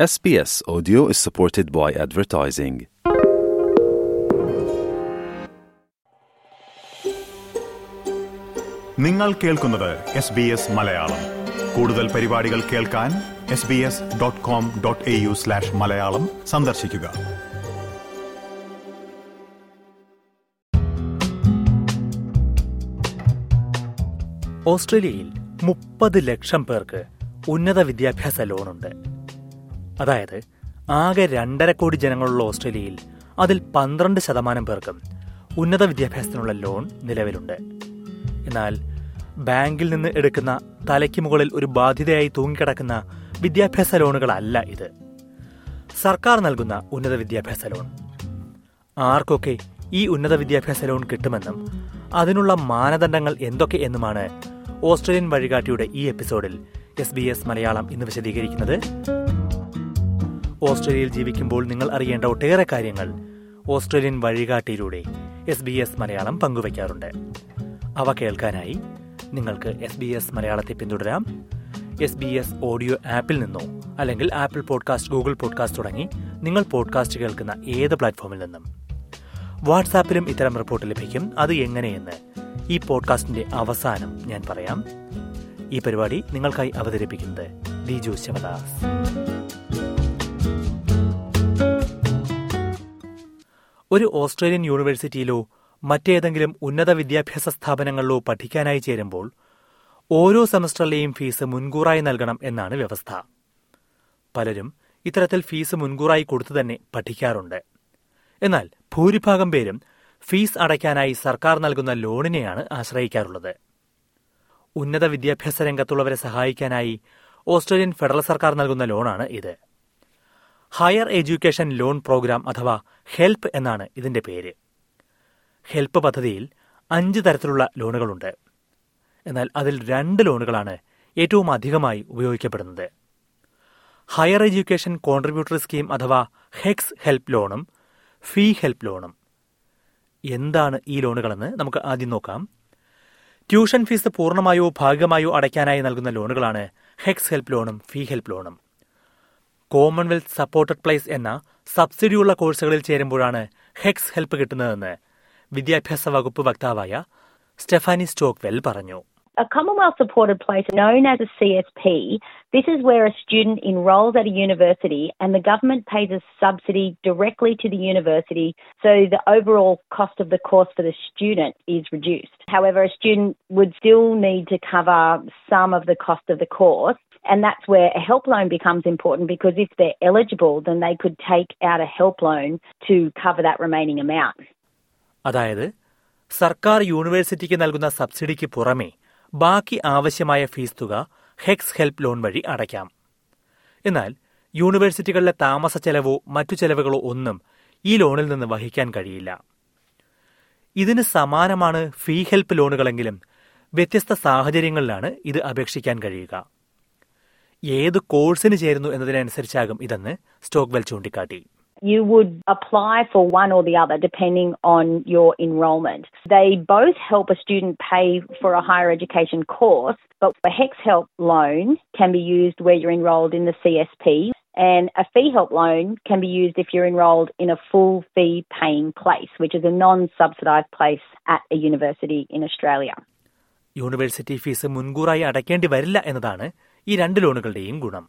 SBS Audio is supported by advertising. നിങ്ങൾ കേൾക്കുന്നത് S B S Malayalam. കൂടുതൽ പരിപാടികൾ കേൾക്കാൻ S B S dot com dot A U slash Malayalam സന്ദർശിക്കുക. ഓസ്ട്രേലിയയിൽ മുപ്പത് ലക്ഷം പേർക്ക് ഉന്നത വിദ്യാഭ്യാസ ലോണുണ്ട്. അതായത് ആകെ രണ്ടര കോടി ജനങ്ങളുള്ള ഓസ്ട്രേലിയയിൽ അതിൽ പന്ത്രണ്ട് ശതമാനം പേർക്കും ഉന്നത വിദ്യാഭ്യാസത്തിനുള്ള ലോൺ നിലവിലുണ്ട്. എന്നാൽ ബാങ്കിൽ നിന്ന് എടുക്കുന്ന തലയ്ക്ക് മുകളിൽ ഒരു ബാധ്യതയായി തൂങ്ങിക്കിടക്കുന്ന വിദ്യാഭ്യാസ ലോണുകളല്ല ഇത്. സർക്കാർ നൽകുന്ന ഉന്നത വിദ്യാഭ്യാസ ലോൺ. ആർക്കൊക്കെ ഈ ഉന്നത വിദ്യാഭ്യാസ ലോൺ കിട്ടുമെന്നും അതിനുള്ള മാനദണ്ഡങ്ങൾ എന്തൊക്കെ എന്നുമാണ് ഓസ്ട്രേലിയൻ വഴികാട്ടിയുടെ ഈ എപ്പിസോഡിൽ എസ് ബി എസ് മലയാളം ഇന്ന് വിശദീകരിക്കുന്നത്. ഓസ്ട്രേലിയയിൽ ജീവിക്കുമ്പോൾ നിങ്ങൾ അറിയേണ്ട ഒട്ടേറെ കാര്യങ്ങൾ ഓസ്ട്രേലിയൻ വഴികാട്ടിയിലൂടെ എസ് ബി എസ് മലയാളം പങ്കുവയ്ക്കാറുണ്ട്. അവ കേൾക്കാനായി നിങ്ങൾക്ക് എസ് ബി എസ് മലയാളത്തെ പിന്തുടരാം. എസ് ബി എസ് ഓഡിയോ ആപ്പിൽ നിന്നോ അല്ലെങ്കിൽ ആപ്പിൾ പോഡ്കാസ്റ്റ് ഗൂഗിൾ പോഡ്കാസ്റ്റ് തുടങ്ങി നിങ്ങൾ പോഡ്കാസ്റ്റ് കേൾക്കുന്ന ഏത് പ്ലാറ്റ്ഫോമിൽ നിന്നും. വാട്സാപ്പിലും ഇത്തരം റിപ്പോർട്ട് ലഭിക്കും. അത് എങ്ങനെയെന്ന് ഈ പോഡ്കാസ്റ്റിന്റെ അവസാനം ഞാൻ പറയാം. ഈ പരിപാടി നിങ്ങൾക്കായി അവതരിപ്പിക്കുന്നത് ദിജു ശിവദാസ്. ഒരു ഓസ്ട്രേലിയൻ യൂണിവേഴ്സിറ്റിയിലോ മറ്റേതെങ്കിലും ഉന്നത വിദ്യാഭ്യാസ സ്ഥാപനങ്ങളിലോ പഠിക്കാനായി ചേരുമ്പോൾ ഓരോ സെമസ്റ്ററിലെയും ഫീസ് മുൻകൂറായി നൽകണം എന്നാണ് വ്യവസ്ഥ. പലരും ഇത്തരത്തിൽ ഫീസ് മുൻകൂറായി കൊടുത്തു തന്നെ പഠിക്കാറുണ്ട്. എന്നാൽ ഭൂരിഭാഗം പേരും ഫീസ് അടയ്ക്കാനായി സർക്കാർ നൽകുന്ന ലോണിനെയാണ് ആശ്രയിക്കാറുള്ളത്. ഉന്നത വിദ്യാഭ്യാസ രംഗത്തുള്ളവരെ സഹായിക്കാനായി ഓസ്ട്രേലിയൻ ഫെഡറൽ സർക്കാർ നൽകുന്ന ലോണാണ് ഇത്. ഹയർ എഡ്യൂക്കേഷൻ ലോൺ പ്രോഗ്രാം അഥവാ ഹെൽപ്പ് എന്നാണ് ഇതിന്റെ പേര്. ഹെൽപ്പ് പദ്ധതിയിൽ അഞ്ച് തരത്തിലുള്ള ലോണുകളുണ്ട്. എന്നാൽ അതിൽ രണ്ട് ലോണുകളാണ് ഏറ്റവും അധികമായി ഉപയോഗിക്കപ്പെടുന്നത്. ഹയർ എഡ്യൂക്കേഷൻ കോൺട്രിബ്യൂട്ടറി സ്കീം അഥവാ ഹെക്സ് ഹെൽപ്പ് ലോണും ഫീ ഹെൽപ്പ് ലോണും എന്താണ് ഈ ലോണുകളെന്ന് നമുക്ക് ആദ്യം നോക്കാം. ട്യൂഷൻ ഫീസ് പൂർണമായോ ഭാഗികമായോ അടയ്ക്കാനായി നൽകുന്ന ലോണുകളാണ് ഹെക്സ് ഹെൽപ്പ് ലോണും ഫീ ഹെൽപ്പ് ലോണും കോമൺവെൽത്ത് സപ്പോർട്ടഡ് പ്ലേസ് എന്ന സബ്സിഡിയുള്ള കോഴ്സുകളിൽ ചേരുമ്പോഴാണ് ഹെക്സ് ഹെൽപ്പ് കിട്ടുന്നതെന്ന് വിദ്യാഭ്യാസ വകുപ്പ് വക്താവായ സ്റ്റെഫാനി സ്റ്റോക്വെൽ പറഞ്ഞു A Commonwealth supported place known as a CSP, this is where a student enrolls at a university and the government pays a subsidy directly to the university so the overall cost of the course for the student is reduced. However, a student would still need to cover some of the cost of the course and that's where a help loan becomes important because if they're eligible then they could take out a help loan to cover that remaining amount. അതായത് സർക്കാർ യൂണിവേഴ്സിറ്റിക്ക് നൽകുന്ന സബ്സിഡിക്ക് പുറമെ ബാക്കി ആവശ്യമായ fees തുക HECS help loan വഴി അടയ്ക്കാം എന്നാൽ യൂണിവേഴ്സിറ്റികളിലെ താമസ ചെലവോ മറ്റു ചെലവുകളോ ഒന്നും ഈ ലോണിൽ നിന്ന് വഹിക്കാൻ കഴിയില്ല ഇതിന് സമാനമാണ് ഫീ ഹെൽപ്പ് ലോണുകളെങ്കിലും വ്യത്യസ്ത സാഹചര്യങ്ങളിലാണ് ഇത് അപേക്ഷിക്കാൻ കഴിയുക ഏത് കോഴ്സിന് ചേരുന്നു എന്നതിനനുസരിച്ചാകും ഇതെന്ന് സ്റ്റോക്വെൽ ചൂണ്ടിക്കാട്ടി you would apply for one or the other depending on your enrollment. They both help a student pay for a higher education course, but the HEX help loan can be used where you're enrolled in the CSP, and a fee help loan can be used if you're enrolled in a full fee paying place, which is a non subsidised place at a university in Australia. University fees മുൻകൂറായി അടയ്ക്കേണ്ടി വരില്ല എന്നതാണ് ഈ രണ്ട് ലോണുകളുടെയും ഗുണം.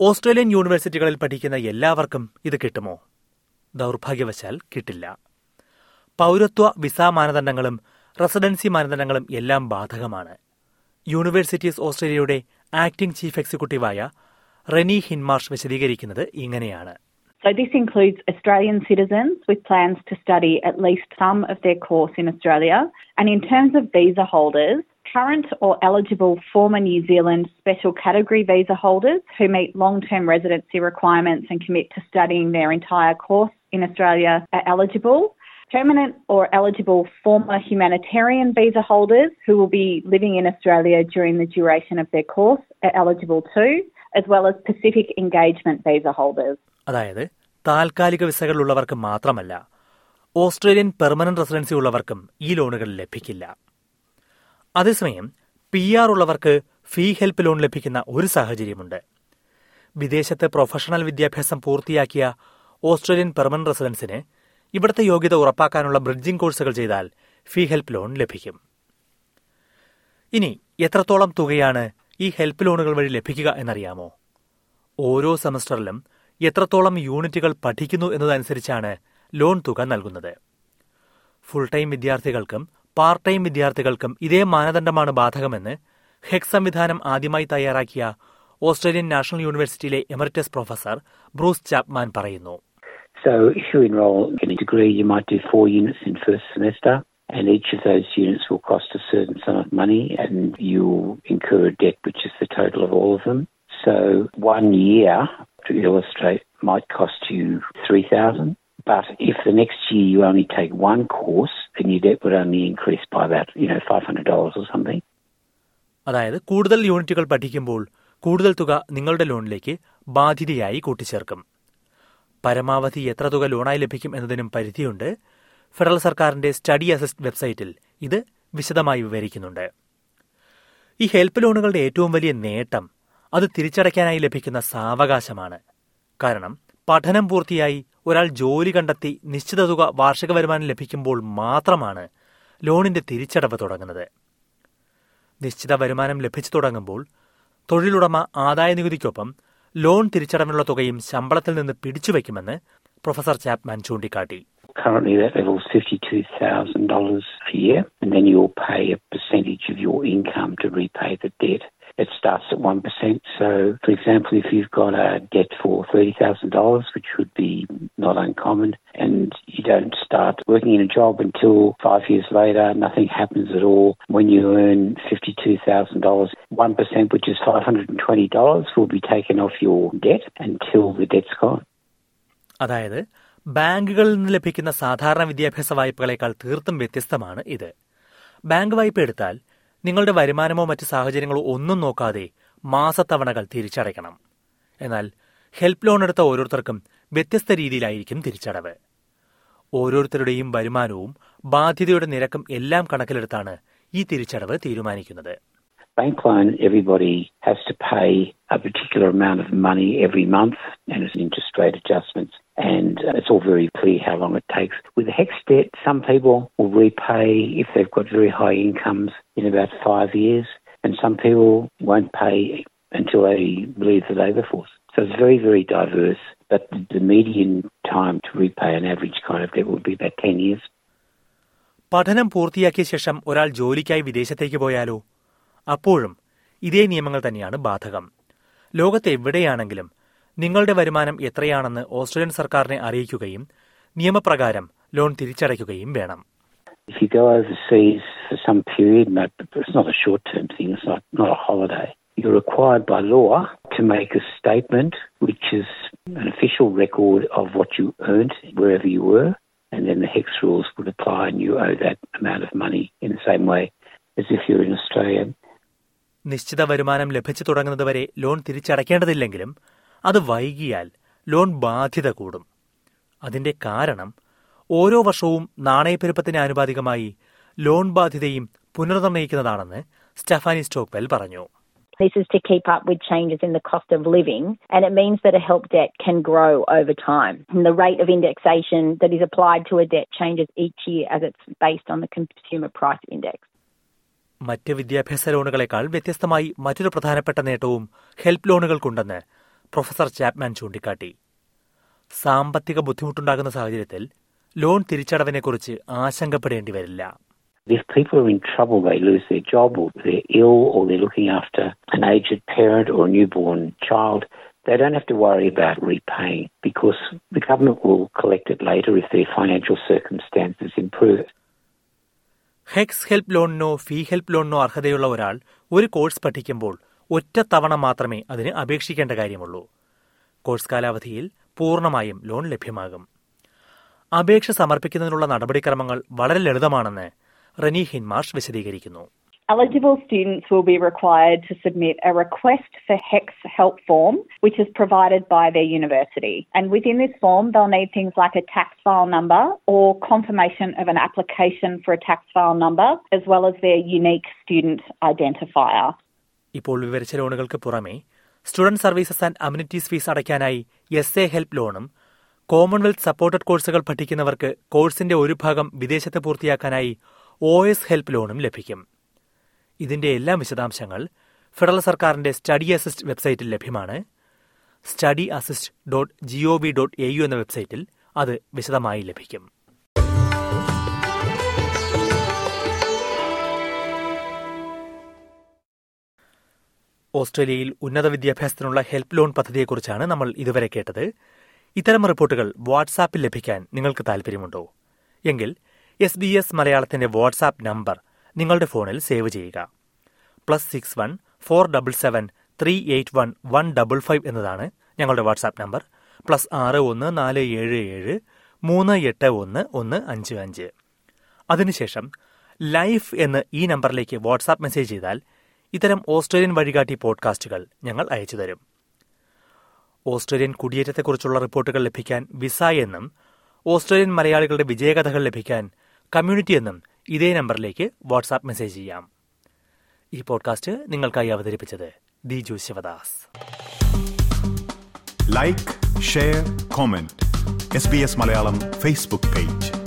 Australian യൂണിവേഴ്സിറ്റികളിൽ പഠിക്കുന്ന എല്ലാവർക്കും ഇത് കിട്ടുമോ? ദൗർഭാഗ്യവശാൽ കിട്ടില്ല. പൗരത്വ വിസ മാനദണ്ഡങ്ങളും റെസിഡൻസി മാനദണ്ഡങ്ങളും എല്ലാം ബാധകമാണ്. യൂണിവേഴ്സിറ്റീസ് ഓസ്ട്രേലിയയുടെ ആക്ടിംഗ് ചീഫ് എക്സിക്യൂട്ടീവായ റെനി ഹിൻമാർഷ് വിശദീകരിക്കുന്നത് ഇങ്ങനെയാണ് So this includes Australian citizens with plans to study at least some of their course in Australia. And in terms of visa holders, current or eligible former New Zealand special category visa holders who meet long-term residency requirements and commit to studying their entire course in Australia are eligible. Permanent or eligible former humanitarian visa holders who will be living in Australia during the duration of their course are eligible too, As well as Pacific engagement visa holders. അതായത് താൽക്കാലിക വിസകളിലുള്ളവർക്ക് മാത്രമല്ല Australian permanent residency ഉള്ളവർക്കും ഈ ലോണുകൾ ലഭിക്കില്ല. അതേസമയം P R ഉള്ളവർക്ക് ഫീ help loan ലഭിക്കുന്ന ഒരു സാഹചര്യമുണ്ട്. വിദേശത്ത് പ്രൊഫഷണൽ വിദ്യാഭ്യാസം പൂർത്തിയാക്കിയ ഓസ്ട്രേലിയൻ പെർമനന്റ് റെസിഡൻസിന് ഇവിടുത്തെ യോഗ്യത ഉറപ്പാക്കാനുള്ള ബ്രിഡ്ജിംഗ് കോഴ്സുകൾ ചെയ്താൽ ഫീ ഹെൽപ്പ് ലോൺ ലഭിക്കും. ഇനി എത്രത്തോളം തുകയാണ് ഈ ഹെൽപ്പ് ലോണുകൾ വഴി ലഭിക്കുക എന്നറിയാമോ? ഓരോ സെമസ്റ്ററിലും എത്രത്തോളം യൂണിറ്റുകൾ പഠിക്കുന്നു എന്നതനുസരിച്ചാണ് ലോൺ തുക നൽകുന്നത്. ഫുൾ ടൈം വിദ്യാർത്ഥികൾക്കും പാർട്ട് ടൈം വിദ്യാർത്ഥികൾക്കും ഇതേ മാനദണ്ഡമാണ് ബാധകമെന്ന് ഹെക് സംവിധാനം ആദ്യമായി തയ്യാറാക്കിയ ഓസ്ട്രേലിയൻ നാഷണൽ യൂണിവേഴ്സിറ്റിയിലെ എമറിറ്റസ് പ്രൊഫസർ ബ്രൂസ് ചാപ്മാൻ പറയുന്നു. So if you enroll in a degree, you might do four units in first semester, and each of those units will cost a certain sum of money, and you'll incur a debt, which is the total of all of them. So one year, to illustrate, might cost you three thousand. But if the next year you only take one course, then your debt would only increase by about you know five hundred dollars or something. അതായത് കൂടുതൽ യൂണിറ്റുകൾ പഠിക്കുമ്പോൾ കൂടുതൽ തുക നിങ്ങളുടെ ലോണിലേക്ക് ബാധ്യതയായി കൂട്ടിച്ചേർക്കും പരമാവധി എത്ര തുക ലോണായി ലഭിക്കും എന്നതിനും പരിധിയുണ്ട് ഫെഡറൽ സർക്കാരിന്റെ സ്റ്റഡി അസിസ്റ്റ് വെബ്സൈറ്റിൽ ഇത് വിശദമായി വിവരിക്കുന്നുണ്ട്. ഈ ഹെൽപ്പ് ലോണുകളുടെ ഏറ്റവും വലിയ നേട്ടം അത് തിരിച്ചടയ്ക്കാനായി ലഭിക്കുന്ന സാവകാശമാണ്. കാരണം പഠനം പൂർത്തിയായി ഒരാൾ ജോലി കണ്ടെത്തി നിശ്ചിത തുക വാർഷിക വരുമാനം ലഭിക്കുമ്പോൾ മാത്രമാണ് ലോണിന്റെ തിരിച്ചടവ് തുടങ്ങുന്നത്. നിശ്ചിത വരുമാനം ലഭിച്ചു തുടങ്ങുമ്പോൾ തൊഴിലുടമ ആദായ നികുതിക്കൊപ്പം ലോൺ തിരിച്ചടവിനുള്ള തുകയും ശമ്പളത്തിൽ നിന്ന് പിടിച്ചുവെക്കുമെന്ന് പ്രൊഫസർ ചാപ്മാൻ ചൂണ്ടിക്കാട്ടി. Currently, that level is $52,000 a year, and then you'll pay a percentage of your income to repay the debt. It starts at 1%. So, for example, if you've got a debt for $30,000, which would be not uncommon, and you don't start working in a job until five years later, nothing happens at all. When you earn $52,000, 1%, which is $520, will be taken off your debt until the debt's gone. ಅದಾയത് ബാങ്കുകളിൽ നിന്ന് ലഭിക്കുന്ന സാധാരണ വിദ്യാഭ്യാസ വായ്പകളേക്കാൾ തീർത്തും വ്യത്യസ്തമാണ് ഇത്. Bank വായ്പ എടുത്താൽ നിങ്ങളുടെ വരുമാനമോ മറ്റ് സാഹചര്യങ്ങളോ ഒന്നും നോക്കാതെ മാസത്തവണകൾ തിരിച്ചടയ്ക്കണം. എന്നാൽ ഹെൽപ്പ് ലോൺ എടുത്ത ഓരോരുത്തർക്കും വ്യത്യസ്ത രീതിയിലായിരിക്കും തിരിച്ചടവ്. ഓരോരുത്തരുടെയും വരുമാനവും ബാധ്യതയുടെ നിരക്കും എല്ലാം കണക്കിലെടുത്താണ് ഈ തിരിച്ചടവ് തീരുമാനിക്കുന്നത്. Bank loan, everybody has to pay a particular amount of money every month, and it's interest rate it's all very clear how long it takes. With the HEX debt, some people will repay if they've got very high incomes in about five years, and some people won't pay until they leave the labour force. So it's very, very diverse, but the median time to repay an average kind of debt would be about 10 years. പഠനം പൂർത്തിയാക്കിയ ശേഷം ഒരാൾ ജോലിക്കായി വിദേശത്തേക്ക് പോയാലോ അപ്പോഴും ഇതേ നിയമങ്ങൾ തന്നെയാണ് ബാധകം ലോകത്ത് എവിടെയാണെങ്കിലും നിങ്ങളുടെ വരുമാനം എത്രയാണെന്ന് ഓസ്ട്രേലിയൻ സർക്കാരിനെ അറിയിക്കുകയും നിയമപ്രകാരം ലോൺ തിരിച്ചടയ്ക്കുകയും വേണം If you go overseas for some period, no, it's not a short-term thing, it's not, not a holiday, you're required by law to make a statement which is an official record of what you earned wherever you were, and then the HEX rules would apply and you owe that amount of money in the same way as if you're in Australia. നിശ്ചിത വരുമാനം ലഭിച്ചു തുടങ്ങുന്നതുവരെ loan തിരിച്ചടയ്ക്കേണ്ടതില്ലെങ്കിലും അത് വൈകിയാൽ loan ബാധ്യത കൂടും അതിന്റെ കാരണം ഓരോ വർഷവും നാണയപ്പെരുപ്പത്തിന് ആനുപാതികമായി ലോൺ ബാധ്യതയും പുനർനിർണയിക്കുന്നതാണെന്ന് സ്റ്റഫാനി സ്റ്റോക്വെൽ പറഞ്ഞു This is to keep up with changes in the cost of living, and it means that a help debt can grow over time. And the rate of indexation that is applied to a debt changes each year as it's based on the Consumer Price Index. മറ്റ് വിദ്യാഭ്യാസ ലോണുകളെക്കാൾ വ്യത്യസ്തമായി മറ്റൊരു പ്രധാനപ്പെട്ട നേട്ടവും help ലോണുകൾക്കുണ്ടെന്ന് professor Chapman ചൂണ്ടിക്കാട്ടി സാമ്പത്തിക ബുദ്ധിമുട്ടുണ്ടാകുന്ന സാഹചര്യത്തിൽ loan തിരിച്ചടവിനെക്കുറിച്ച് ആശങ്കപ്പെടേണ്ടി വരില്ല If people are in trouble, they lose their job or they're ill or they're looking after an aged parent or a newborn child, they don't have to worry about repaying because the government will collect it later if their financial circumstances improve. HECS help ലോണിനോ fee help ലോണിനോ അർഹതയുള്ള ഒരാൾ ഒരു course പഠിക്കുമ്പോൾ ഒറ്റ തവണ മാത്രമേ അതിന് അപേക്ഷിക്കേണ്ട കാര്യമുള്ളൂ കോഴ്സ് കാലാവധിയിൽ പൂർണമായും ലോൺ ലഭ്യമാകും അപേക്ഷ സമർപ്പിക്കുന്നതിനുള്ള നടപടിക്രമങ്ങൾ വളരെ ലളിതമാണെന്ന് റെനി ഹിൻമാർഷ് വിശദീകരിക്കുന്നു Eligible students will be required to submit a request for HEX help form, which is provided by their university. And within this form, they'll need things like a tax file number or confirmation of an application for a tax file number, as well as their unique student identifier. ഇപ്പോൾ വിവരിച്ച ലോണുകൾക്ക് പുറമെ student services and amenities fees അടയ്ക്കാനായി S A help ലോണും Commonwealth supported കോഴ്സുകൾ പഠിക്കുന്നവർക്ക് കോഴ്സിന്റെ ഒരു ഭാഗം വിദേശത്ത് പൂർത്തിയാക്കാനായി ഒ എസ് ഹെൽപ്പ് ലോണും ലഭിക്കും. ഇതിന്റെ എല്ലാ വിശദാംശങ്ങൾ ഫെഡറൽ സർക്കാരിന്റെ സ്റ്റഡി അസിസ്റ്റ് വെബ്സൈറ്റിൽ ലഭ്യമാണ്. Study assist dot G O V dot A U എന്ന വെബ്സൈറ്റിൽ അത് വിശദമായി ലഭിക്കും. ഓസ്ട്രേലിയയിൽ ഉന്നത വിദ്യാഭ്യാസത്തിനുള്ള ഹെൽപ്പ് ലോൺ പദ്ധതിയെക്കുറിച്ചാണ് നമ്മൾ ഇതുവരെ കേട്ടത്. ഇത്തരം റിപ്പോർട്ടുകൾ വാട്സാപ്പിൽ ലഭിക്കാൻ നിങ്ങൾക്ക് താൽപ്പര്യമുണ്ടോ? എങ്കിൽ എസ് ബി എസ് മലയാളത്തിന്റെ വാട്സാപ്പ് നമ്പർ നിങ്ങളുടെ ഫോണിൽ സേവ് ചെയ്യുക. Plus six one four double seven three eight one one double five എന്നതാണ് ഞങ്ങളുടെ വാട്സാപ്പ് നമ്പർ. പ്ലസ് ആറ് ഒന്ന് നാല് ഏഴ് ഏഴ് മൂന്ന് എട്ട് ഒന്ന് ഒന്ന് അഞ്ച് അഞ്ച്. അതിനുശേഷം ലൈഫ് എന്ന് ഈ നമ്പറിലേക്ക് വാട്സാപ്പ് മെസ്സേജ് ചെയ്താൽ ഇത്തരം ഓസ്ട്രേലിയൻ വഴികാട്ടി പോഡ്കാസ്റ്റുകൾ ഞങ്ങൾ അയച്ചു തരും. ഓസ്ട്രേലിയൻ കുടിയേറ്റത്തെക്കുറിച്ചുള്ള റിപ്പോർട്ടുകൾ ലഭിക്കാൻ വിസ എന്നും ഓസ്ട്രേലിയൻ മലയാളികളുടെ വിജയകഥകൾ ലഭിക്കാൻ കമ്മ്യൂണിറ്റി എന്നും ഇതേ നമ്പറിലേക്ക് വാട്സാപ്പ് മെസ്സേജ് ചെയ്യാം. ഈ പോഡ്കാസ്റ്റ് നിങ്ങൾക്കായി അവതരിപ്പിച്ചത് Diju Sivadas. Like share comment. S B S Malayalam Facebook page.